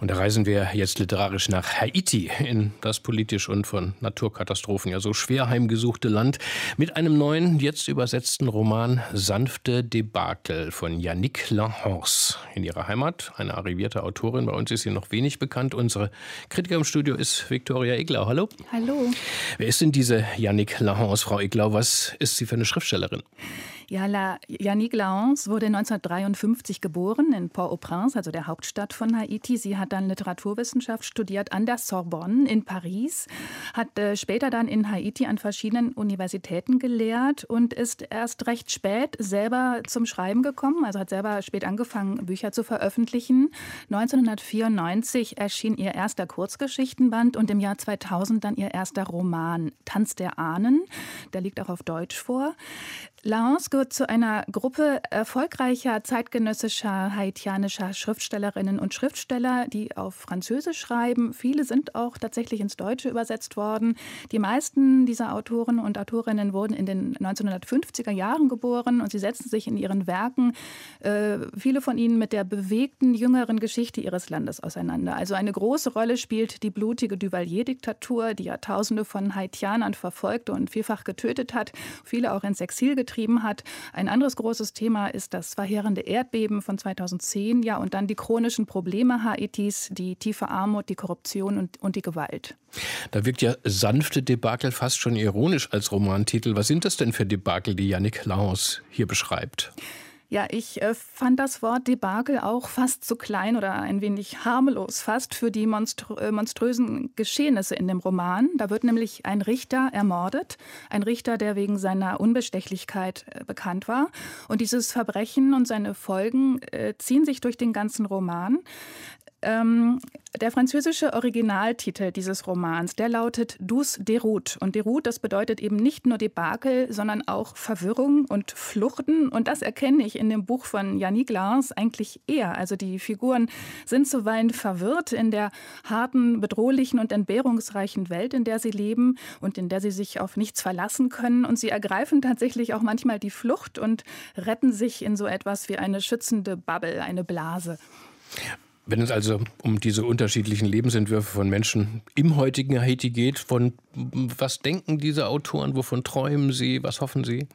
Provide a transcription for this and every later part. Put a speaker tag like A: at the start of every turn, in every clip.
A: und da reisen wir jetzt literarisch nach Haiti, in das politisch und von Naturkatastrophen ja so schwer heimgesuchte Land, mit einem neuen, jetzt übersetzten Roman Sanfte Debakel von Yannick Lahens. In ihrer Heimat, eine arrivierte Autorin, bei uns ist sie noch wenig bekannt. Unsere Kritiker im Studio ist Viktoria Eglau. Hallo.
B: Hallo.
A: Wer ist denn diese Yannick Lahens, Frau Eglau? Was ist sie für eine Schriftstellerin?
B: Ja, Yannick Laance wurde 1953 geboren in Port-au-Prince, also der Hauptstadt von Haiti. Sie hat dann Literaturwissenschaft studiert an der Sorbonne in Paris, hat äh, später dann in Haiti an verschiedenen Universitäten gelehrt und ist erst recht spät selber zum Schreiben gekommen, also hat selber spät angefangen, Bücher zu veröffentlichen. 1994 erschien ihr erster Kurzgeschichtenband und im Jahr 2000 dann ihr erster Roman Tanz der Ahnen. Der liegt auch auf Deutsch vor. Laurence gehört zu einer Gruppe erfolgreicher zeitgenössischer haitianischer Schriftstellerinnen und Schriftsteller, die auf Französisch schreiben. Viele sind auch tatsächlich ins Deutsche übersetzt worden. Die meisten dieser Autoren und Autorinnen wurden in den 1950er Jahren geboren und sie setzen sich in ihren Werken, äh, viele von ihnen mit der bewegten jüngeren Geschichte ihres Landes auseinander. Also eine große Rolle spielt die blutige Duvalier-Diktatur, die Jahrtausende von Haitianern verfolgte und vielfach getötet hat, viele auch ins Exil getrieben getrieben hat. Ein anderes großes Thema ist das verheerende Erdbeben von 2010, ja, und dann die chronischen Probleme Haitis, die tiefe Armut, die Korruption und, und die Gewalt.
A: Da wirkt ja sanfte Debakel fast schon ironisch als Romantitel. Was sind das denn für Debakel, die Yannick Laus hier beschreibt?
B: Ja, ich äh, fand das Wort Debakel auch fast zu klein oder ein wenig harmlos fast für die monströ äh, monströsen Geschehnisse in dem Roman. Da wird nämlich ein Richter ermordet, ein Richter, der wegen seiner Unbestechlichkeit äh, bekannt war. Und dieses Verbrechen und seine Folgen äh, ziehen sich durch den ganzen Roman. Ähm, der französische Originaltitel dieses Romans, der lautet Dus Deroute. Und Deroute, das bedeutet eben nicht nur Debakel, sondern auch Verwirrung und Fluchten. Und das erkenne ich in dem Buch von Yannick Lars eigentlich eher. Also die Figuren sind zuweilen verwirrt in der harten, bedrohlichen und entbehrungsreichen Welt, in der sie leben und in der sie sich auf nichts verlassen können. Und sie ergreifen tatsächlich auch manchmal die Flucht und retten sich in so etwas wie eine schützende Bubble, eine Blase.
A: Wenn es also um diese unterschiedlichen Lebensentwürfe von Menschen im heutigen Haiti geht, von was denken diese Autoren, wovon träumen sie, was hoffen sie?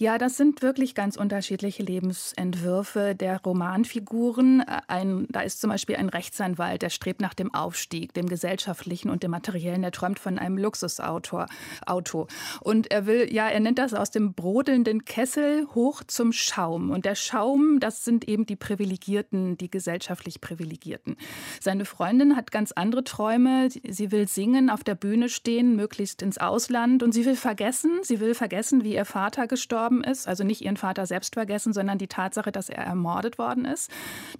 B: Ja, das sind wirklich ganz unterschiedliche Lebensentwürfe der Romanfiguren. Ein, da ist zum Beispiel ein Rechtsanwalt, der strebt nach dem Aufstieg, dem gesellschaftlichen und dem materiellen. Er träumt von einem Luxusauto. Auto. Und er will, ja, er nennt das aus dem brodelnden Kessel hoch zum Schaum. Und der Schaum, das sind eben die Privilegierten, die gesellschaftlich Privilegierten. Seine Freundin hat ganz andere Träume. Sie will singen, auf der Bühne stehen, möglichst ins Ausland. Und sie will vergessen, sie will vergessen, wie ihr Vater gestorben gestorben ist. Also nicht ihren Vater selbst vergessen, sondern die Tatsache, dass er ermordet worden ist.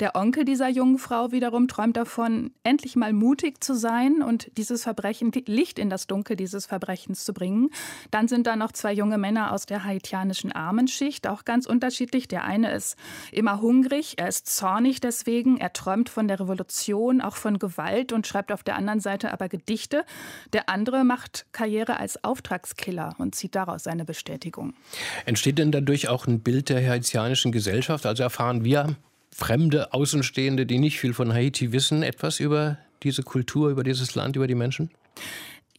B: Der Onkel dieser jungen Frau wiederum träumt davon, endlich mal mutig zu sein und dieses Verbrechen, Licht in das Dunkel dieses Verbrechens zu bringen. Dann sind da noch zwei junge Männer aus der haitianischen Armenschicht, auch ganz unterschiedlich. Der eine ist immer hungrig, er ist zornig deswegen, er träumt von der Revolution, auch von Gewalt und schreibt auf der anderen Seite aber Gedichte. Der andere macht Karriere als Auftragskiller und zieht daraus seine Bestätigung.
A: Entsteht denn dadurch auch ein Bild der haitianischen Gesellschaft? Also erfahren wir fremde Außenstehende, die nicht viel von Haiti wissen, etwas über diese Kultur, über dieses Land, über die Menschen?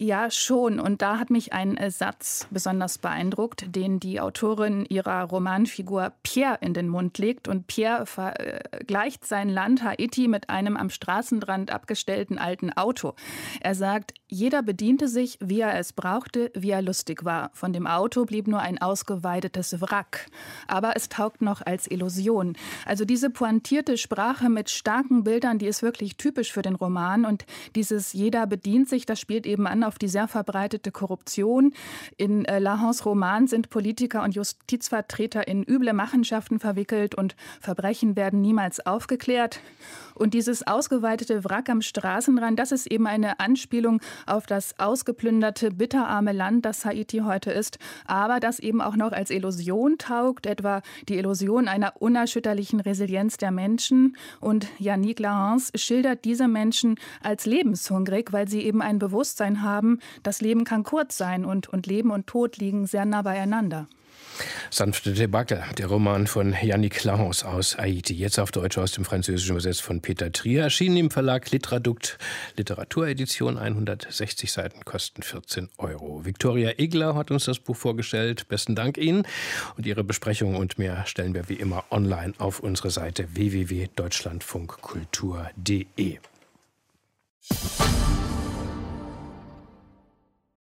B: Ja, schon. Und da hat mich ein äh, Satz besonders beeindruckt, den die Autorin ihrer Romanfigur Pierre in den Mund legt. Und Pierre vergleicht sein Land Haiti mit einem am Straßenrand abgestellten alten Auto. Er sagt, jeder bediente sich, wie er es brauchte, wie er lustig war. Von dem Auto blieb nur ein ausgeweidetes Wrack. Aber es taugt noch als Illusion. Also diese pointierte Sprache mit starken Bildern, die ist wirklich typisch für den Roman. Und dieses jeder bedient sich, das spielt eben an auf die sehr verbreitete Korruption. In äh, Lahans Roman sind Politiker und Justizvertreter in üble Machenschaften verwickelt und Verbrechen werden niemals aufgeklärt. Und dieses ausgeweitete Wrack am Straßenrand, das ist eben eine Anspielung auf das ausgeplünderte, bitterarme Land, das Haiti heute ist, aber das eben auch noch als Illusion taugt, etwa die Illusion einer unerschütterlichen Resilienz der Menschen. Und Yannick Lahans schildert diese Menschen als lebenshungrig, weil sie eben ein Bewusstsein haben, das Leben kann kurz sein und, und Leben und Tod liegen sehr nah beieinander.
A: Sanfte Debakel, der Roman von Yannick Lahons aus Haiti, jetzt auf Deutsch aus dem Französischen übersetzt von Peter Trier, erschienen im Verlag Litradukt, Literaturedition, 160 Seiten, kosten 14 Euro. Viktoria Egler hat uns das Buch vorgestellt, besten Dank Ihnen. Und Ihre Besprechung und mehr stellen wir wie immer online auf unsere Seite www.deutschlandfunkkultur.de.